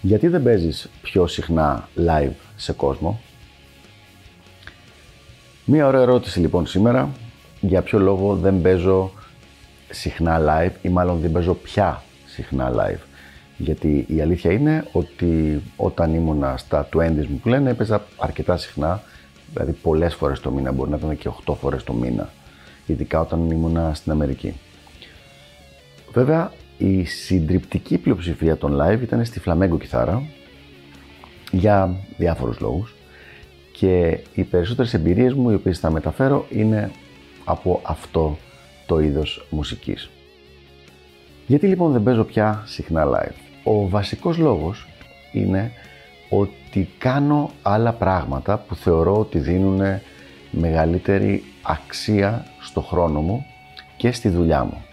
Γιατί δεν παίζεις πιο συχνά live σε κόσμο; Μία ωραία ερώτηση λοιπόν σήμερα. Για ποιο λόγο δεν παίζω συχνά live ή μάλλον δεν παίζω πια συχνά live; Γιατί η αλήθεια είναι ότι όταν ήμουνα στα 20s μου που λένε έπαιζα αρκετά συχνά, δηλαδή πολλές φορές το μήνα, μπορεί να ήταν και 8 φορές το μήνα, ειδικά όταν ήμουνα στην Αμερική. Βέβαια, η συντριπτική πλειοψηφία των live ήταν στη φλαμέγκο κιθάρα για διάφορους λόγους και οι περισσότερες εμπειρίες μου οι οποίες θα μεταφέρω είναι από αυτό το είδος μουσικής. Γιατί λοιπόν δεν παίζω πια συχνά live; Ο βασικός λόγος είναι ότι κάνω άλλα πράγματα που θεωρώ ότι δίνουν μεγαλύτερη αξία στο χρόνο μου και στη δουλειά μου.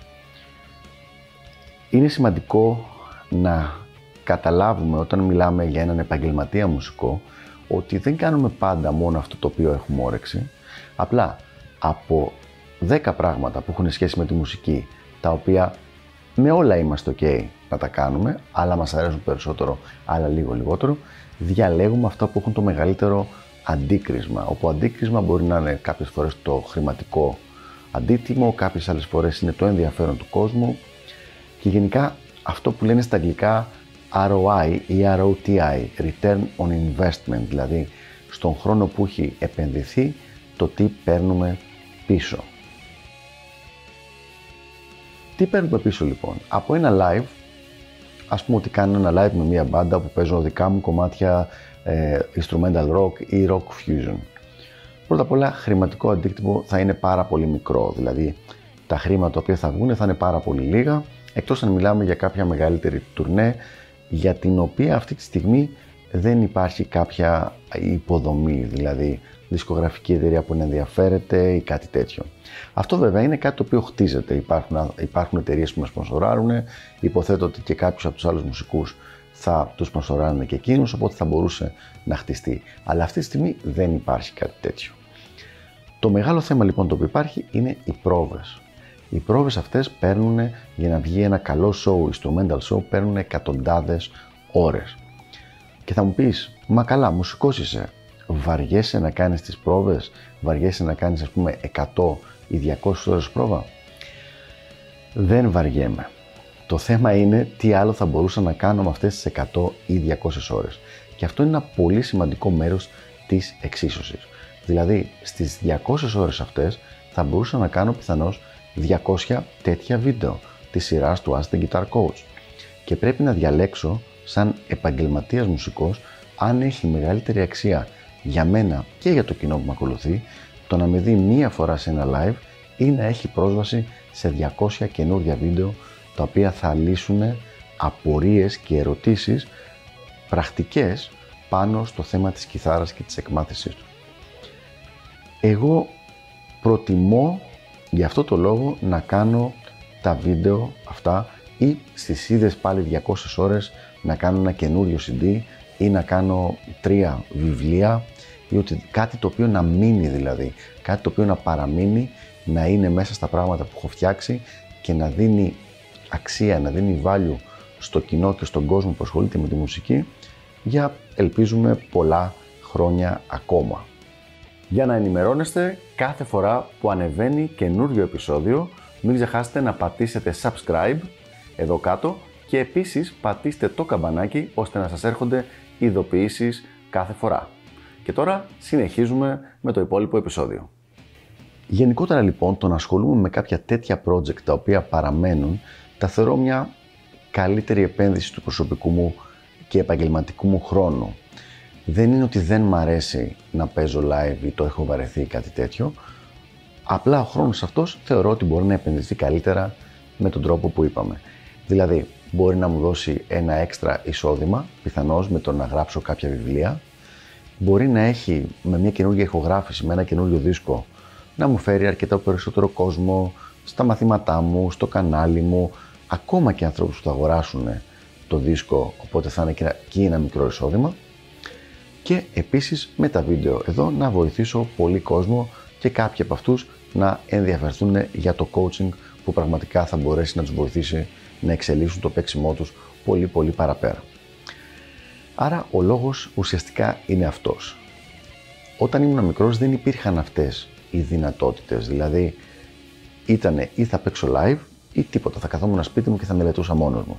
Είναι σημαντικό να καταλάβουμε όταν μιλάμε για έναν επαγγελματία μουσικό ότι δεν κάνουμε πάντα μόνο αυτό το οποίο έχουμε όρεξη. Απλά από 10 πράγματα που έχουν σχέση με τη μουσική, τα οποία με όλα είμαστε ok να τα κάνουμε, αλλά μας αρέσουν περισσότερο, άλλα λίγο λιγότερο, διαλέγουμε αυτά που έχουν το μεγαλύτερο αντίκρισμα. Όπου αντίκρισμα μπορεί να είναι κάποιες φορές το χρηματικό αντίτιμο, κάποιες άλλες φορές είναι το ενδιαφέρον του κόσμου, και γενικά αυτό που λένε στα αγγλικά ROI ή ROTI, Return on Investment, δηλαδή στον χρόνο που έχει επενδυθεί το τι παίρνουμε πίσω. Τι παίρνουμε πίσω λοιπόν, από ένα live, ας πούμε ότι κάνω ένα live με μια μπάντα που παίζω δικά μου κομμάτια ε, instrumental rock ή rock fusion. Πρώτα απ' όλα χρηματικό αντίκτυπο θα είναι πάρα πολύ μικρό, δηλαδή τα χρήματα τα οποία θα βγουν θα είναι πάρα πολύ λίγα εκτός αν μιλάμε για κάποια μεγαλύτερη τουρνέ για την οποία αυτή τη στιγμή δεν υπάρχει κάποια υποδομή, δηλαδή δισκογραφική εταιρεία που ενδιαφέρεται ή κάτι τέτοιο. Αυτό βέβαια είναι κάτι το οποίο χτίζεται. Υπάρχουν, υπάρχουν εταιρείες που με σπονσοράρουν. Υποθέτω ότι και κάποιους από τους άλλους μουσικούς θα τους σπονσοράρουν και εκείνους, οπότε θα μπορούσε να χτιστεί. Αλλά αυτή τη στιγμή δεν υπάρχει κάτι τέτοιο. Το μεγάλο θέμα λοιπόν το οποίο υπάρχει είναι οι πρόβες. Οι πρόβες αυτές παίρνουν, για να βγει ένα καλό show, instrumental show, παίρνουν εκατοντάδες ώρες. Και θα μου πεις, μα καλά, μουσικός είσαι, βαριέσαι να κάνεις τις πρόβες, βαριέσαι να κάνεις ας πούμε 100 ή 200 ώρες πρόβα; Δεν βαριέμαι. Το θέμα είναι τι άλλο θα μπορούσα να κάνω με αυτές τις 100 ή 200 ώρες. Και αυτό είναι ένα πολύ σημαντικό μέρος της εξίσωσης. Δηλαδή, στις 200 ώρες αυτές θα μπορούσα να κάνω πιθανώς 200 τέτοια βίντεο της σειράς του Ask the Guitar Coach και πρέπει να διαλέξω σαν επαγγελματίας μουσικός αν έχει μεγαλύτερη αξία για μένα και για το κοινό που με ακολουθεί το να με δει μία φορά σε ένα live ή να έχει πρόσβαση σε 200 καινούργια βίντεο τα οποία θα λύσουν απορίες και ερωτήσεις πρακτικές πάνω στο θέμα της κιθάρας και της εκμάθησής του. Εγώ προτιμώ Γι' αυτό το λόγο να κάνω τα βίντεο αυτά ή στις ίδιες πάλι 200 ώρες να κάνω ένα καινούριο CD ή να κάνω τρία βιβλία ή ότι κάτι το οποίο να μείνει δηλαδή, κάτι το οποίο να παραμείνει, να είναι μέσα στα πράγματα που έχω φτιάξει και να δίνει αξία, να δίνει value στο κοινό και στον κόσμο που ασχολείται με τη μουσική για ελπίζουμε πολλά χρόνια ακόμα για να ενημερώνεστε κάθε φορά που ανεβαίνει καινούριο επεισόδιο. Μην ξεχάσετε να πατήσετε subscribe εδώ κάτω και επίσης πατήστε το καμπανάκι ώστε να σας έρχονται ειδοποιήσεις κάθε φορά. Και τώρα συνεχίζουμε με το υπόλοιπο επεισόδιο. Γενικότερα λοιπόν το να ασχολούμαι με κάποια τέτοια project τα οποία παραμένουν τα θεωρώ μια καλύτερη επένδυση του προσωπικού μου και επαγγελματικού μου χρόνου δεν είναι ότι δεν μ' αρέσει να παίζω live ή το έχω βαρεθεί ή κάτι τέτοιο. Απλά ο χρόνος αυτός θεωρώ ότι μπορεί να επενδυθεί καλύτερα με τον τρόπο που είπαμε. Δηλαδή, μπορεί να μου δώσει ένα έξτρα εισόδημα, πιθανώς με το να γράψω κάποια βιβλία μπορεί να έχει με μια καινούργια ηχογράφηση, με ένα καινούργιο δίσκο, να μου φέρει αρκετά περισσότερο κόσμο στα μαθήματά μου, στο κανάλι μου, ακόμα και ανθρώπους που θα αγοράσουν το δίσκο, οπότε θα είναι και εκεί ένα μικρό εισόδημα. Και επίσης με τα βίντεο εδώ να βοηθήσω πολύ κόσμο και κάποιοι από αυτούς να ενδιαφερθούν για το coaching που πραγματικά θα μπορέσει να τους βοηθήσει να εξελίσσουν το παίξιμό τους πολύ πολύ παραπέρα. Άρα ο λόγος ουσιαστικά είναι αυτός. Όταν ήμουν μικρός δεν υπήρχαν αυτές οι δυνατότητες, δηλαδή ήτανε ή θα παίξω live ή τίποτα, θα καθόμουν σπίτι μου και θα μελετούσα μόνος μου.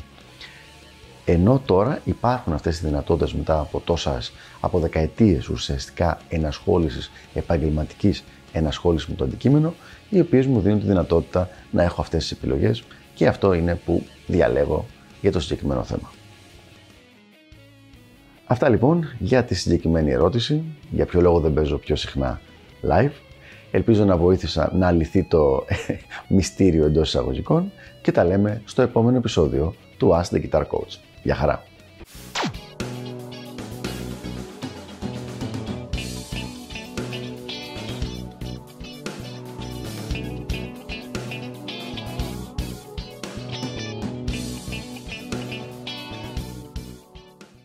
Ενώ τώρα υπάρχουν αυτές οι δυνατότητες μετά από τόσες, από δεκαετίες ουσιαστικά ενασχόλησης, επαγγελματικής ενασχόλησης με το αντικείμενο, οι οποίες μου δίνουν τη δυνατότητα να έχω αυτές τις επιλογές και αυτό είναι που διαλέγω για το συγκεκριμένο θέμα. Αυτά λοιπόν για τη συγκεκριμένη ερώτηση, για ποιο λόγο δεν παίζω πιο συχνά live. Ελπίζω να βοήθησα να λυθεί το μυστήριο εντός εισαγωγικών και τα λέμε στο επόμενο επεισόδιο του Ask the Guitar Coach. Γεια χαρά!